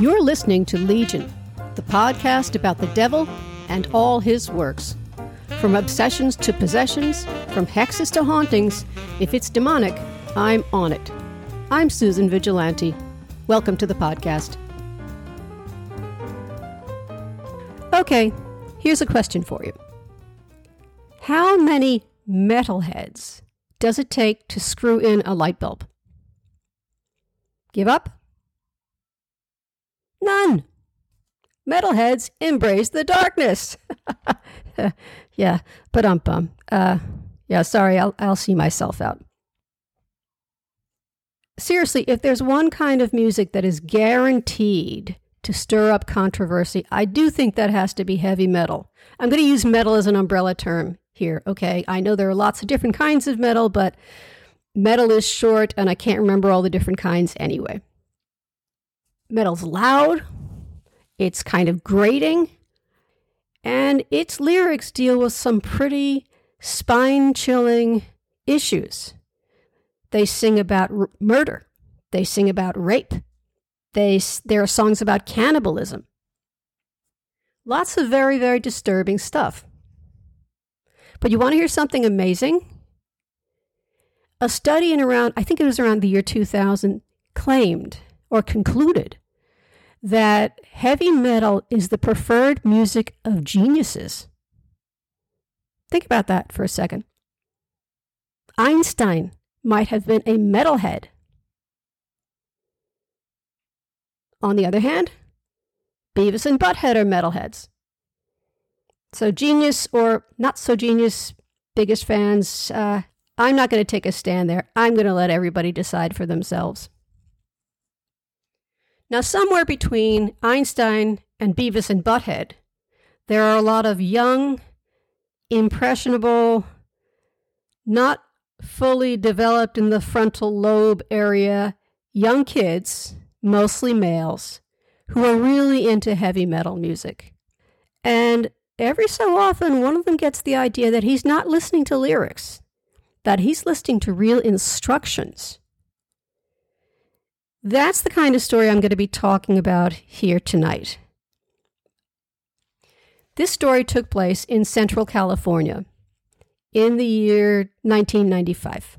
You're listening to Legion, the podcast about the devil and all his works. From obsessions to possessions, from hexes to hauntings, if it's demonic, I'm on it. I'm Susan Vigilante. Welcome to the podcast. Okay, here's a question for you How many metalheads does it take to screw in a light bulb? Give up? None. Metalheads embrace the darkness. yeah, but um bum. Uh, yeah, sorry, I'll I'll see myself out. Seriously, if there's one kind of music that is guaranteed to stir up controversy, I do think that has to be heavy metal. I'm going to use metal as an umbrella term here, okay? I know there are lots of different kinds of metal, but metal is short and I can't remember all the different kinds anyway. Metal's loud, it's kind of grating, and its lyrics deal with some pretty spine chilling issues. They sing about r- murder, they sing about rape, they, there are songs about cannibalism. Lots of very, very disturbing stuff. But you want to hear something amazing? A study in around, I think it was around the year 2000, claimed or concluded that heavy metal is the preferred music of geniuses. Think about that for a second. Einstein might have been a metalhead. On the other hand, Beavis and Butthead are metalheads. So, genius or not so genius, biggest fans, uh, I'm not going to take a stand there. I'm going to let everybody decide for themselves. Now, somewhere between Einstein and Beavis and Butthead, there are a lot of young, impressionable, not fully developed in the frontal lobe area, young kids, mostly males, who are really into heavy metal music. And every so often, one of them gets the idea that he's not listening to lyrics, that he's listening to real instructions. That's the kind of story I'm going to be talking about here tonight. This story took place in Central California in the year 1995.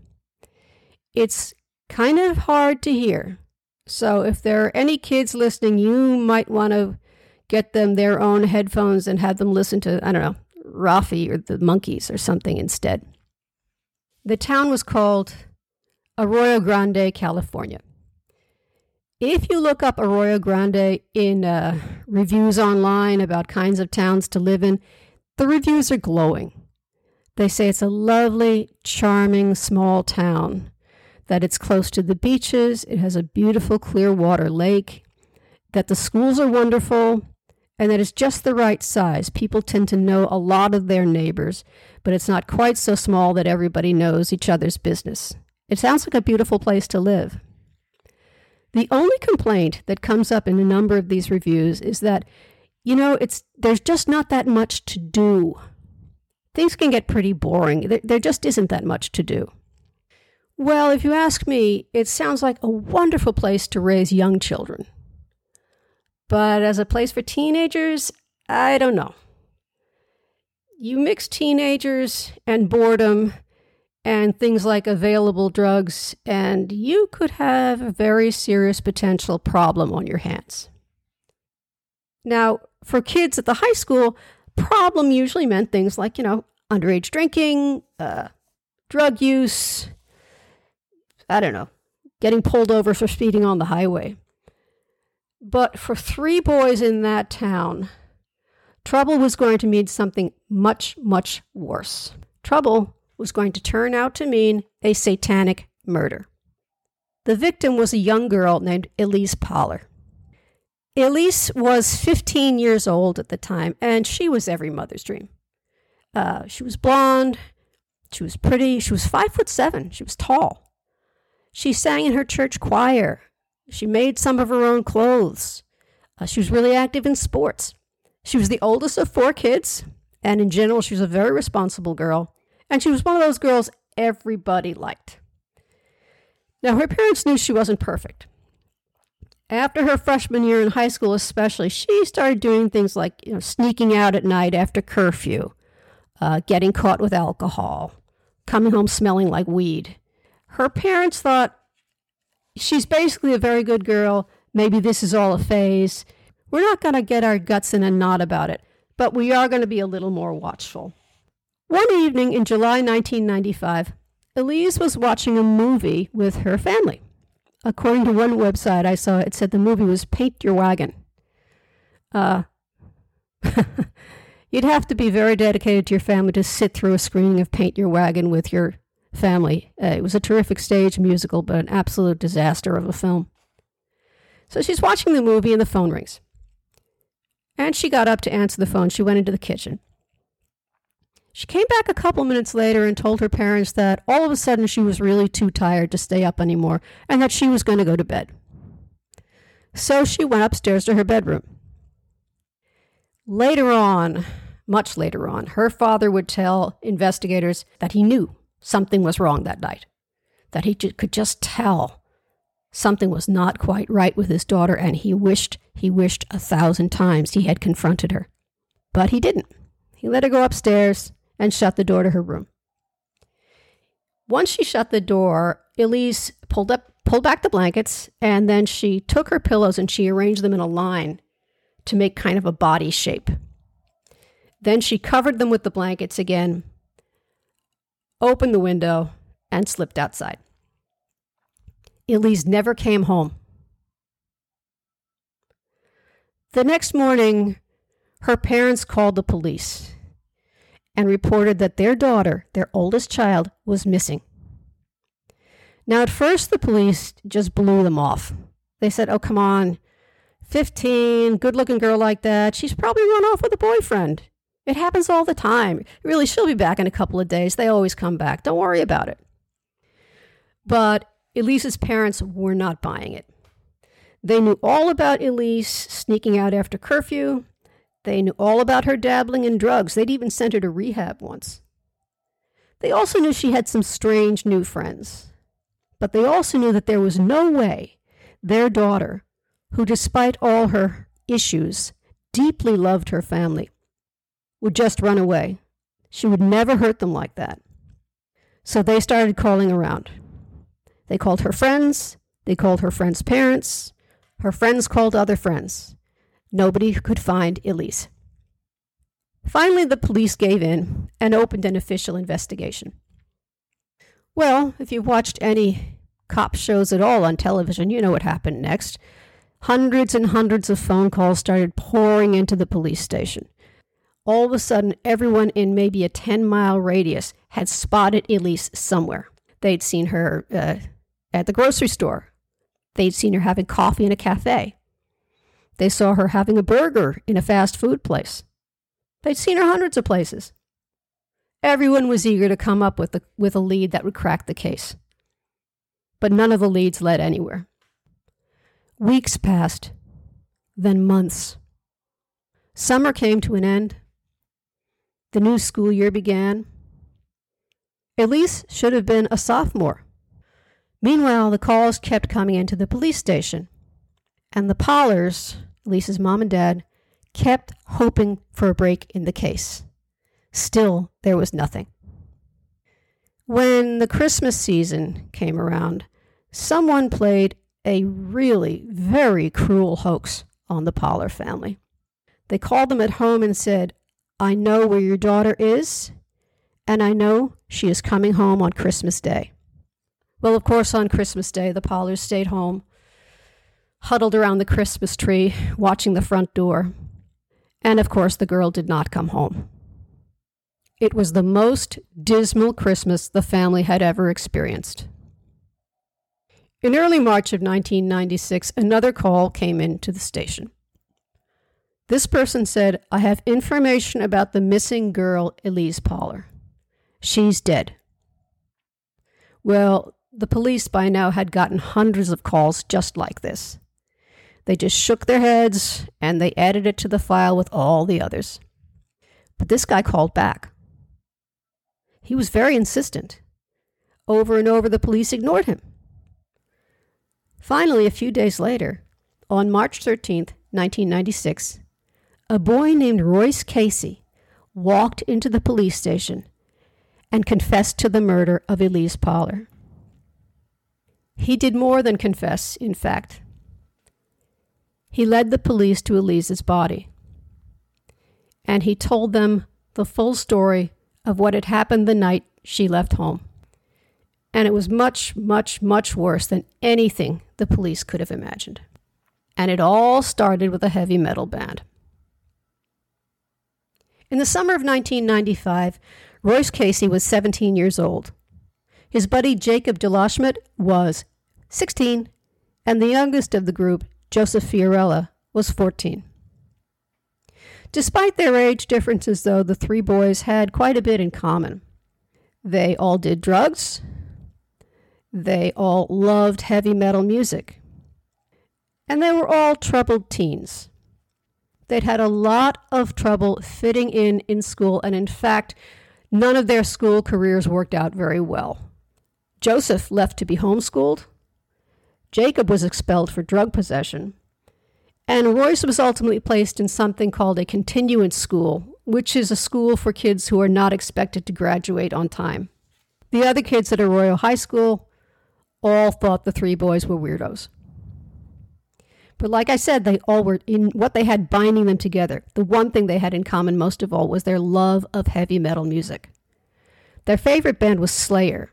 It's kind of hard to hear. So if there are any kids listening, you might want to get them their own headphones and have them listen to, I don't know, Raffi or the Monkees or something instead. The town was called Arroyo Grande, California. If you look up Arroyo Grande in uh, reviews online about kinds of towns to live in, the reviews are glowing. They say it's a lovely, charming, small town, that it's close to the beaches, it has a beautiful clear water lake, that the schools are wonderful, and that it's just the right size. People tend to know a lot of their neighbors, but it's not quite so small that everybody knows each other's business. It sounds like a beautiful place to live. The only complaint that comes up in a number of these reviews is that, you know, it's there's just not that much to do. Things can get pretty boring. There, there just isn't that much to do. Well, if you ask me, it sounds like a wonderful place to raise young children. But as a place for teenagers, I don't know. You mix teenagers and boredom and things like available drugs, and you could have a very serious potential problem on your hands. Now, for kids at the high school, problem usually meant things like, you know, underage drinking, uh, drug use, I don't know, getting pulled over for speeding on the highway. But for three boys in that town, trouble was going to mean something much, much worse. Trouble was going to turn out to mean a satanic murder. The victim was a young girl named Elise Pahler. Elise was 15 years old at the time, and she was every mother's dream. Uh, she was blonde, she was pretty, she was five foot seven, she was tall. She sang in her church choir, she made some of her own clothes. Uh, she was really active in sports. She was the oldest of four kids, and in general, she was a very responsible girl. And she was one of those girls everybody liked. Now, her parents knew she wasn't perfect. after her freshman year in high school, especially, she started doing things like you know, sneaking out at night after curfew, uh, getting caught with alcohol, coming home smelling like weed. Her parents thought she's basically a very good girl. Maybe this is all a phase. We're not going to get our guts in a knot about it, but we are going to be a little more watchful. One evening in July 1995, Elise was watching a movie with her family. According to one website I saw, it said the movie was Paint Your Wagon. Uh, you'd have to be very dedicated to your family to sit through a screening of Paint Your Wagon with your family. Uh, it was a terrific stage musical, but an absolute disaster of a film. So she's watching the movie and the phone rings. And she got up to answer the phone. She went into the kitchen. She came back a couple minutes later and told her parents that all of a sudden she was really too tired to stay up anymore and that she was going to go to bed. So she went upstairs to her bedroom. Later on, much later on, her father would tell investigators that he knew something was wrong that night, that he could just tell something was not quite right with his daughter, and he wished, he wished a thousand times he had confronted her. But he didn't. He let her go upstairs and shut the door to her room. Once she shut the door, Elise pulled up pulled back the blankets and then she took her pillows and she arranged them in a line to make kind of a body shape. Then she covered them with the blankets again, opened the window, and slipped outside. Elise never came home. The next morning, her parents called the police and reported that their daughter, their oldest child, was missing. Now, at first, the police just blew them off. They said, Oh, come on, 15, good looking girl like that, she's probably run off with a boyfriend. It happens all the time. Really, she'll be back in a couple of days. They always come back. Don't worry about it. But Elise's parents were not buying it. They knew all about Elise sneaking out after curfew. They knew all about her dabbling in drugs. They'd even sent her to rehab once. They also knew she had some strange new friends. But they also knew that there was no way their daughter, who despite all her issues deeply loved her family, would just run away. She would never hurt them like that. So they started calling around. They called her friends, they called her friends' parents, her friends called other friends. Nobody could find Elise. Finally, the police gave in and opened an official investigation. Well, if you've watched any cop shows at all on television, you know what happened next. Hundreds and hundreds of phone calls started pouring into the police station. All of a sudden, everyone in maybe a 10 mile radius had spotted Elise somewhere. They'd seen her uh, at the grocery store, they'd seen her having coffee in a cafe, they saw her having a burger in a fast food place. They'd seen her hundreds of places. Everyone was eager to come up with, the, with a lead that would crack the case. But none of the leads led anywhere. Weeks passed, then months. Summer came to an end. The new school year began. Elise should have been a sophomore. Meanwhile, the calls kept coming into the police station, and the Pahlers Lisa's mom and dad, kept hoping for a break in the case. Still, there was nothing. When the Christmas season came around, someone played a really very cruel hoax on the Pahler family. They called them at home and said, I know where your daughter is, and I know she is coming home on Christmas Day. Well, of course, on Christmas Day, the Pahlers stayed home huddled around the Christmas tree, watching the front door. And of course, the girl did not come home. It was the most dismal Christmas the family had ever experienced. In early March of 1996, another call came in to the station. This person said, I have information about the missing girl, Elise Pahler. She's dead. Well, the police by now had gotten hundreds of calls just like this. They just shook their heads and they added it to the file with all the others. But this guy called back. He was very insistent. Over and over, the police ignored him. Finally, a few days later, on March 13th, 1996, a boy named Royce Casey walked into the police station and confessed to the murder of Elise Pahler. He did more than confess, in fact. He led the police to Elise's body. And he told them the full story of what had happened the night she left home. And it was much, much, much worse than anything the police could have imagined. And it all started with a heavy metal band. In the summer of 1995, Royce Casey was 17 years old. His buddy Jacob Delashmutt was 16, and the youngest of the group, Joseph Fiorella, was 14. Despite their age differences, though, the three boys had quite a bit in common. They all did drugs. They all loved heavy metal music. And they were all troubled teens. They'd had a lot of trouble fitting in in school, and in fact, none of their school careers worked out very well. Joseph left to be homeschooled. Jacob was expelled for drug possession. And Royce was ultimately placed in something called a continuance school, which is a school for kids who are not expected to graduate on time. The other kids at Arroyo High School all thought the three boys were weirdos. But like I said, they all were in what they had binding them together. The one thing they had in common most of all was their love of heavy metal music. Their favorite band was Slayer.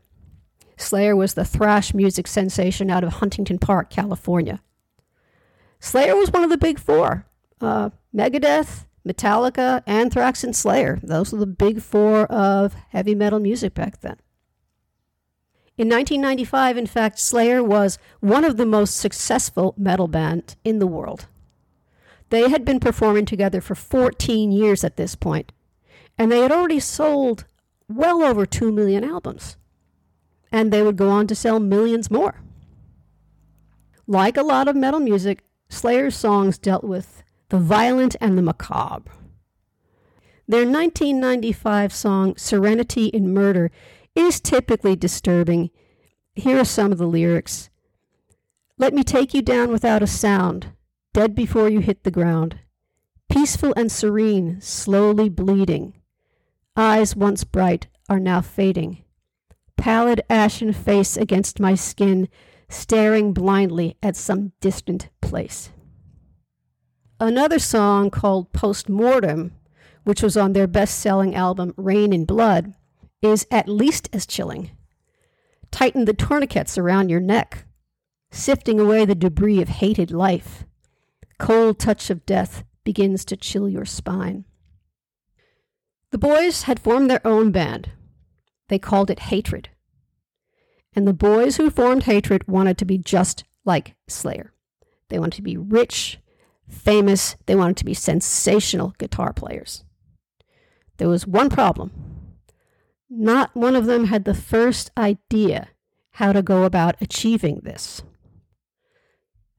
Slayer was the thrash music sensation out of Huntington Park, California. Slayer was one of the big four uh, Megadeth, Metallica, Anthrax, and Slayer. Those were the big four of heavy metal music back then. In 1995, in fact, Slayer was one of the most successful metal bands in the world. They had been performing together for 14 years at this point, and they had already sold well over 2 million albums. And they would go on to sell millions more. Like a lot of metal music, Slayer's songs dealt with the violent and the macabre. Their 1995 song, Serenity in Murder, is typically disturbing. Here are some of the lyrics Let me take you down without a sound, dead before you hit the ground. Peaceful and serene, slowly bleeding. Eyes once bright are now fading. Pallid ashen face against my skin, staring blindly at some distant place. Another song called Post Mortem, which was on their best selling album Reign in Blood, is at least as chilling. Tighten the tourniquets around your neck, sifting away the debris of hated life. Cold touch of death begins to chill your spine. The boys had formed their own band. They called it Hatred and the boys who formed Hatred wanted to be just like Slayer. They wanted to be rich, famous, they wanted to be sensational guitar players. There was one problem. Not one of them had the first idea how to go about achieving this.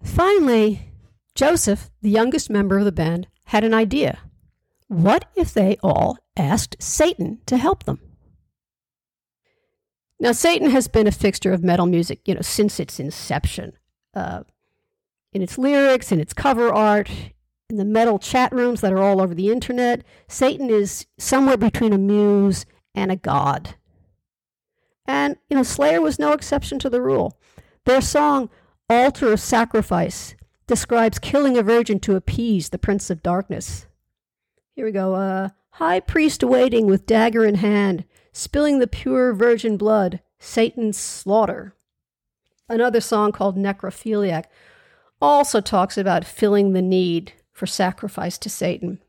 Finally, Joseph, the youngest member of the band, had an idea. What if they all asked Satan to help them? Now, Satan has been a fixture of metal music, you know, since its inception. Uh, in its lyrics, in its cover art, in the metal chat rooms that are all over the internet, Satan is somewhere between a muse and a god. And, you know, Slayer was no exception to the rule. Their song, Altar of Sacrifice, describes killing a virgin to appease the Prince of Darkness. Here we go. Uh, High priest awaiting with dagger in hand, spilling the pure virgin blood, Satan's slaughter. Another song called Necrophiliac also talks about filling the need for sacrifice to Satan.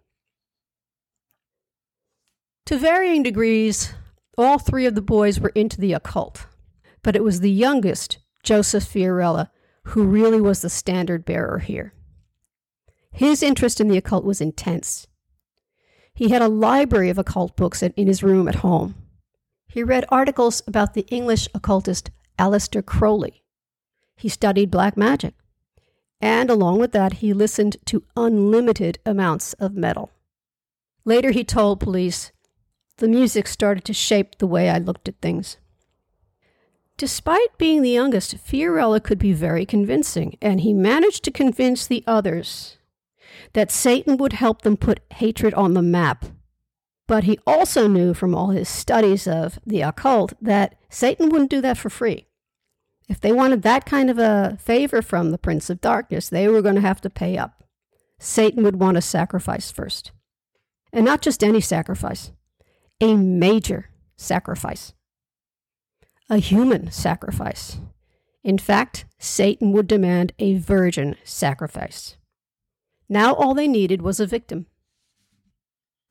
To varying degrees, all three of the boys were into the occult, but it was the youngest, Joseph Fiorella, who really was the standard bearer here. His interest in the occult was intense. He had a library of occult books in his room at home. He read articles about the English occultist Aleister Crowley. He studied black magic. And along with that, he listened to unlimited amounts of metal. Later, he told police, the music started to shape the way I looked at things. Despite being the youngest, Fiorella could be very convincing, and he managed to convince the others that Satan would help them put hatred on the map. But he also knew from all his studies of the occult that Satan wouldn't do that for free. If they wanted that kind of a favor from the Prince of Darkness, they were going to have to pay up. Satan would want a sacrifice first. And not just any sacrifice, a major sacrifice a human sacrifice. In fact, Satan would demand a virgin sacrifice. Now all they needed was a victim.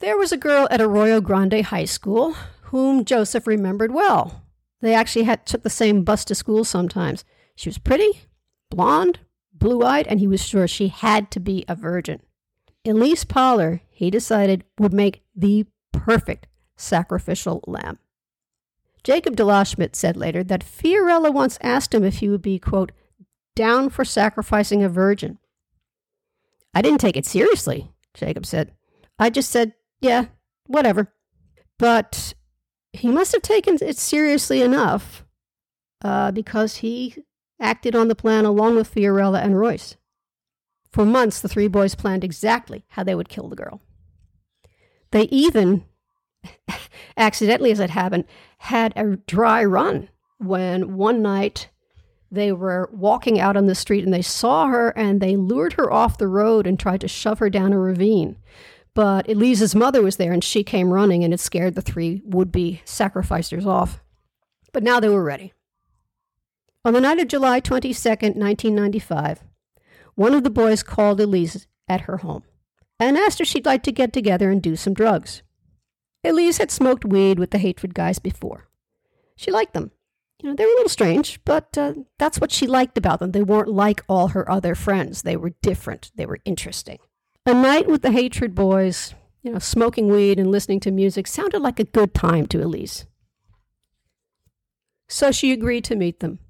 There was a girl at Arroyo Grande High School whom Joseph remembered well. They actually had took the same bus to school sometimes. She was pretty, blonde, blue-eyed, and he was sure she had to be a virgin. Elise Pahler, he decided, would make the perfect sacrificial lamb. Jacob Delashmutt said later that Fiorella once asked him if he would be, quote, down for sacrificing a virgin. I didn't take it seriously, Jacob said. I just said, yeah, whatever. But he must have taken it seriously enough uh, because he acted on the plan along with Fiorella and Royce. For months, the three boys planned exactly how they would kill the girl. They even accidentally, as it happened, had a dry run when one night they were walking out on the street and they saw her and they lured her off the road and tried to shove her down a ravine. But Elise's mother was there and she came running and it scared the three would be sacrificers off. But now they were ready. On the night of July 22nd, 1995, one of the boys called Elise at her home and asked her she'd like to get together and do some drugs. Elise had smoked weed with the Hatred guys before. She liked them. You know, they were a little strange, but uh, that's what she liked about them. They weren't like all her other friends. They were different. They were interesting. A night with the Hatred boys, you know, smoking weed and listening to music sounded like a good time to Elise. So she agreed to meet them.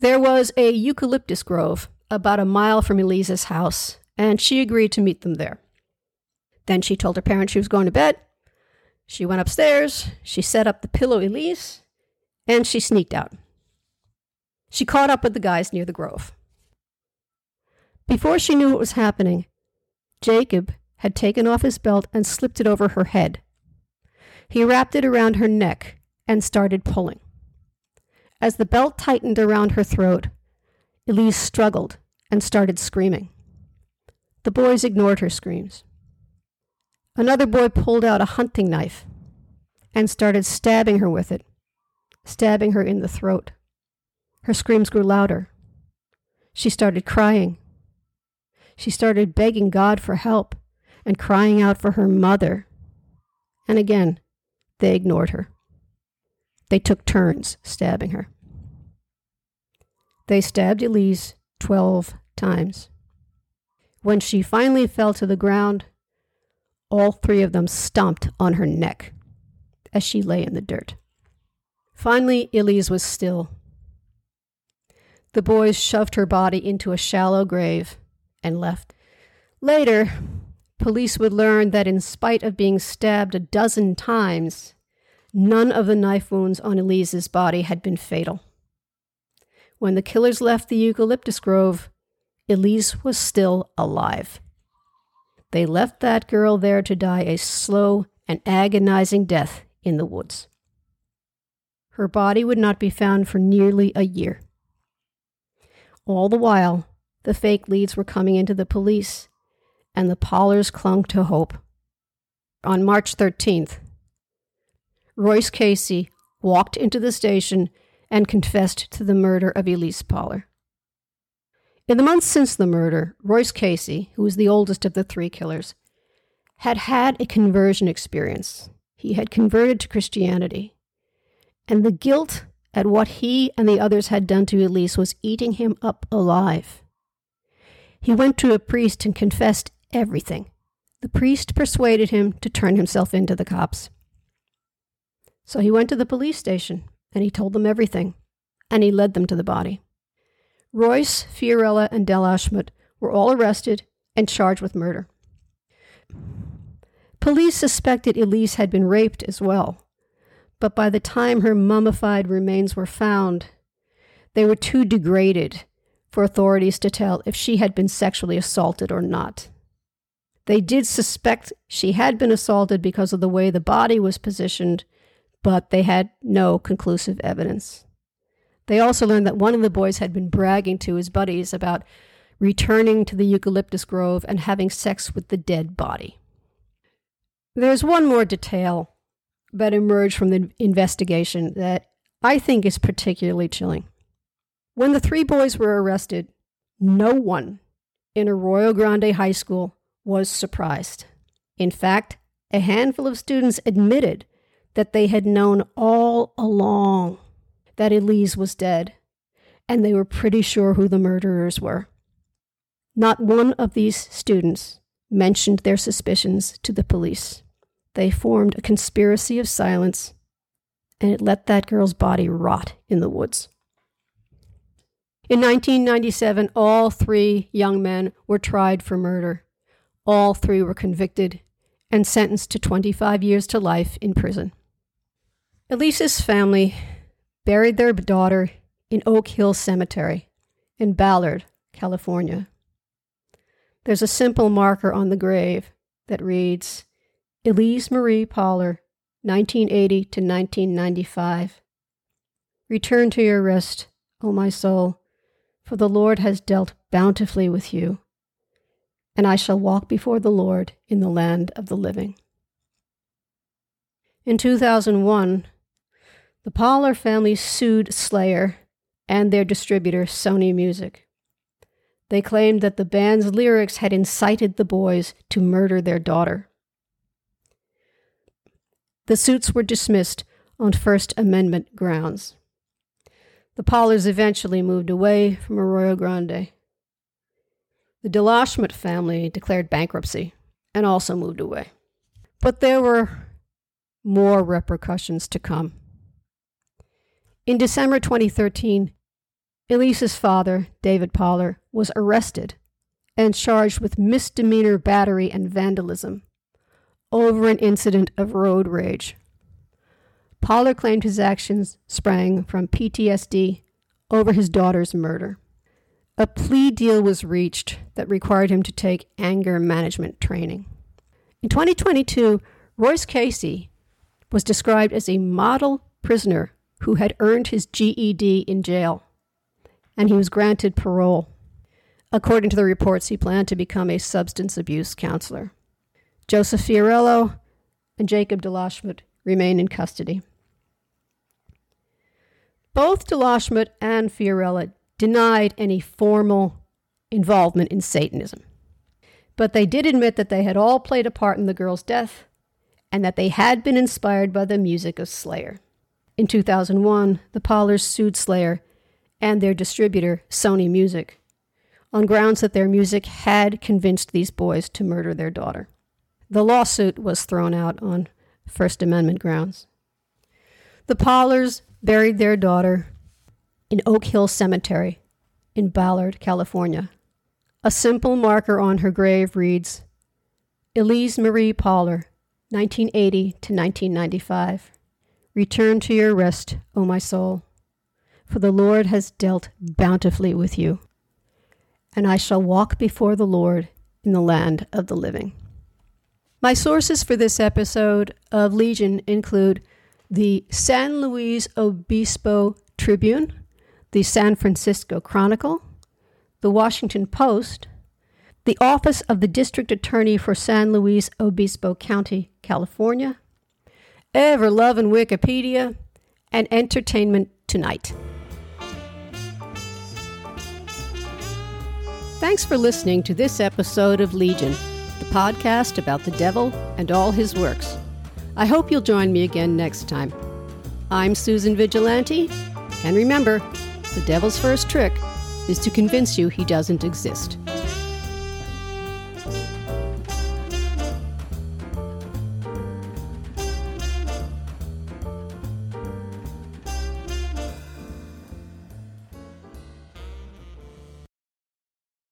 There was a eucalyptus grove about a mile from Elise's house, and she agreed to meet them there. Then she told her parents she was going to bed, she went upstairs, she set up the pillow Elise, and she sneaked out. She caught up with the guys near the grove. Before she knew what was happening, Jacob had taken off his belt and slipped it over her head. He wrapped it around her neck and started pulling. As the belt tightened around her throat, Elise struggled and started screaming. The boys ignored her screams. Another boy pulled out a hunting knife and started stabbing her with it, stabbing her in the throat. Her screams grew louder. She started crying. She started begging God for help and crying out for her mother. And again, they ignored her. They took turns stabbing her. They stabbed Elise 12 times. When she finally fell to the ground, all three of them stomped on her neck as she lay in the dirt. Finally, Elise was still. The boys shoved her body into a shallow grave and left. Later, police would learn that in spite of being stabbed a dozen times, none of the knife wounds on Elise's body had been fatal. When the killers left the eucalyptus grove, Elise was still alive. They left that girl there to die a slow and agonizing death in the woods. Her body would not be found for nearly a year. All the while, the fake leads were coming into the police, and the Pahlers clung to hope. On March 13th, Royce Casey walked into the station and confessed to the murder of Elise Pahler. In the months since the murder, Royce Casey, who was the oldest of the three killers, had had a conversion experience. He had converted to Christianity. And the guilt at what he and the others had done to Elise was eating him up alive. He went to a priest and confessed everything. The priest persuaded him to turn himself in to the cops. So he went to the police station and he told them everything, and he led them to the body. Royce, Fiorella, and Delashmutt were all arrested and charged with murder. Police suspected Elise had been raped as well, but by the time her mummified remains were found, they were too degraded for authorities to tell if she had been sexually assaulted or not. They did suspect she had been assaulted because of the way the body was positioned, but they had no conclusive evidence. They also learned that one of the boys had been bragging to his buddies about returning to the eucalyptus grove and having sex with the dead body. There's one more detail that emerged from the investigation that I think is particularly chilling. When the three boys were arrested, no one in Arroyo Grande High School was surprised. In fact, a handful of students admitted that they had known all along that Elise was dead, and they were pretty sure who the murderers were. Not one of these students mentioned their suspicions to the police. They formed a conspiracy of silence, and it let that girl's body rot in the woods. In 1997, all three young men were tried for murder. All three were convicted and sentenced to 25 years to life in prison. Elise's family buried their daughter in Oak Hill Cemetery in Ballard, California. There's a simple marker on the grave that reads Elise Marie Pahler, 1980 to 1995. Return to your rest, O my soul, for the Lord has dealt bountifully with you and I shall walk before the Lord in the land of the living. In 2001, the Pollard family sued Slayer and their distributor, Sony Music. They claimed that the band's lyrics had incited the boys to murder their daughter. The suits were dismissed on First Amendment grounds. The Pahlers eventually moved away from Arroyo Grande. The Delashmutt family declared bankruptcy and also moved away. But there were more repercussions to come. In December 2013, Elise's father, David Pahler, was arrested and charged with misdemeanor battery and vandalism over an incident of road rage. Pahler claimed his actions sprang from PTSD over his daughter's murder. A plea deal was reached that required him to take anger management training. In 2022, Royce Casey was described as a model prisoner who had earned his GED in jail, and he was granted parole. According to the reports, he planned to become a substance abuse counselor. Joseph Fiorello and Jacob Delashmutt remain in custody. Both Delashmutt and Fiorella denied any formal involvement in Satanism. But they did admit that they had all played a part in the girl's death and that they had been inspired by the music of Slayer. In 2001, the Pahlers sued Slayer and their distributor, Sony Music, on grounds that their music had convinced these boys to murder their daughter. The lawsuit was thrown out on First Amendment grounds. The Pahlers buried their daughter in Oak Hill Cemetery in Ballard, California. A simple marker on her grave reads Elise Marie Pahler, 1980 to 1995. Return to your rest, O my soul, for the Lord has dealt bountifully with you, and I shall walk before the Lord in the land of the living. My sources for this episode of Legion include the San Luis Obispo Tribune, the San Francisco Chronicle, the Washington Post, the Office of the District Attorney for San Luis Obispo County, California, Ever Loving Wikipedia, and Entertainment Tonight. Thanks for listening to this episode of Legion, the podcast about the devil and all his works. I hope you'll join me again next time. I'm Susan Vigilante, and remember, the devil's first trick is to convince you he doesn't exist.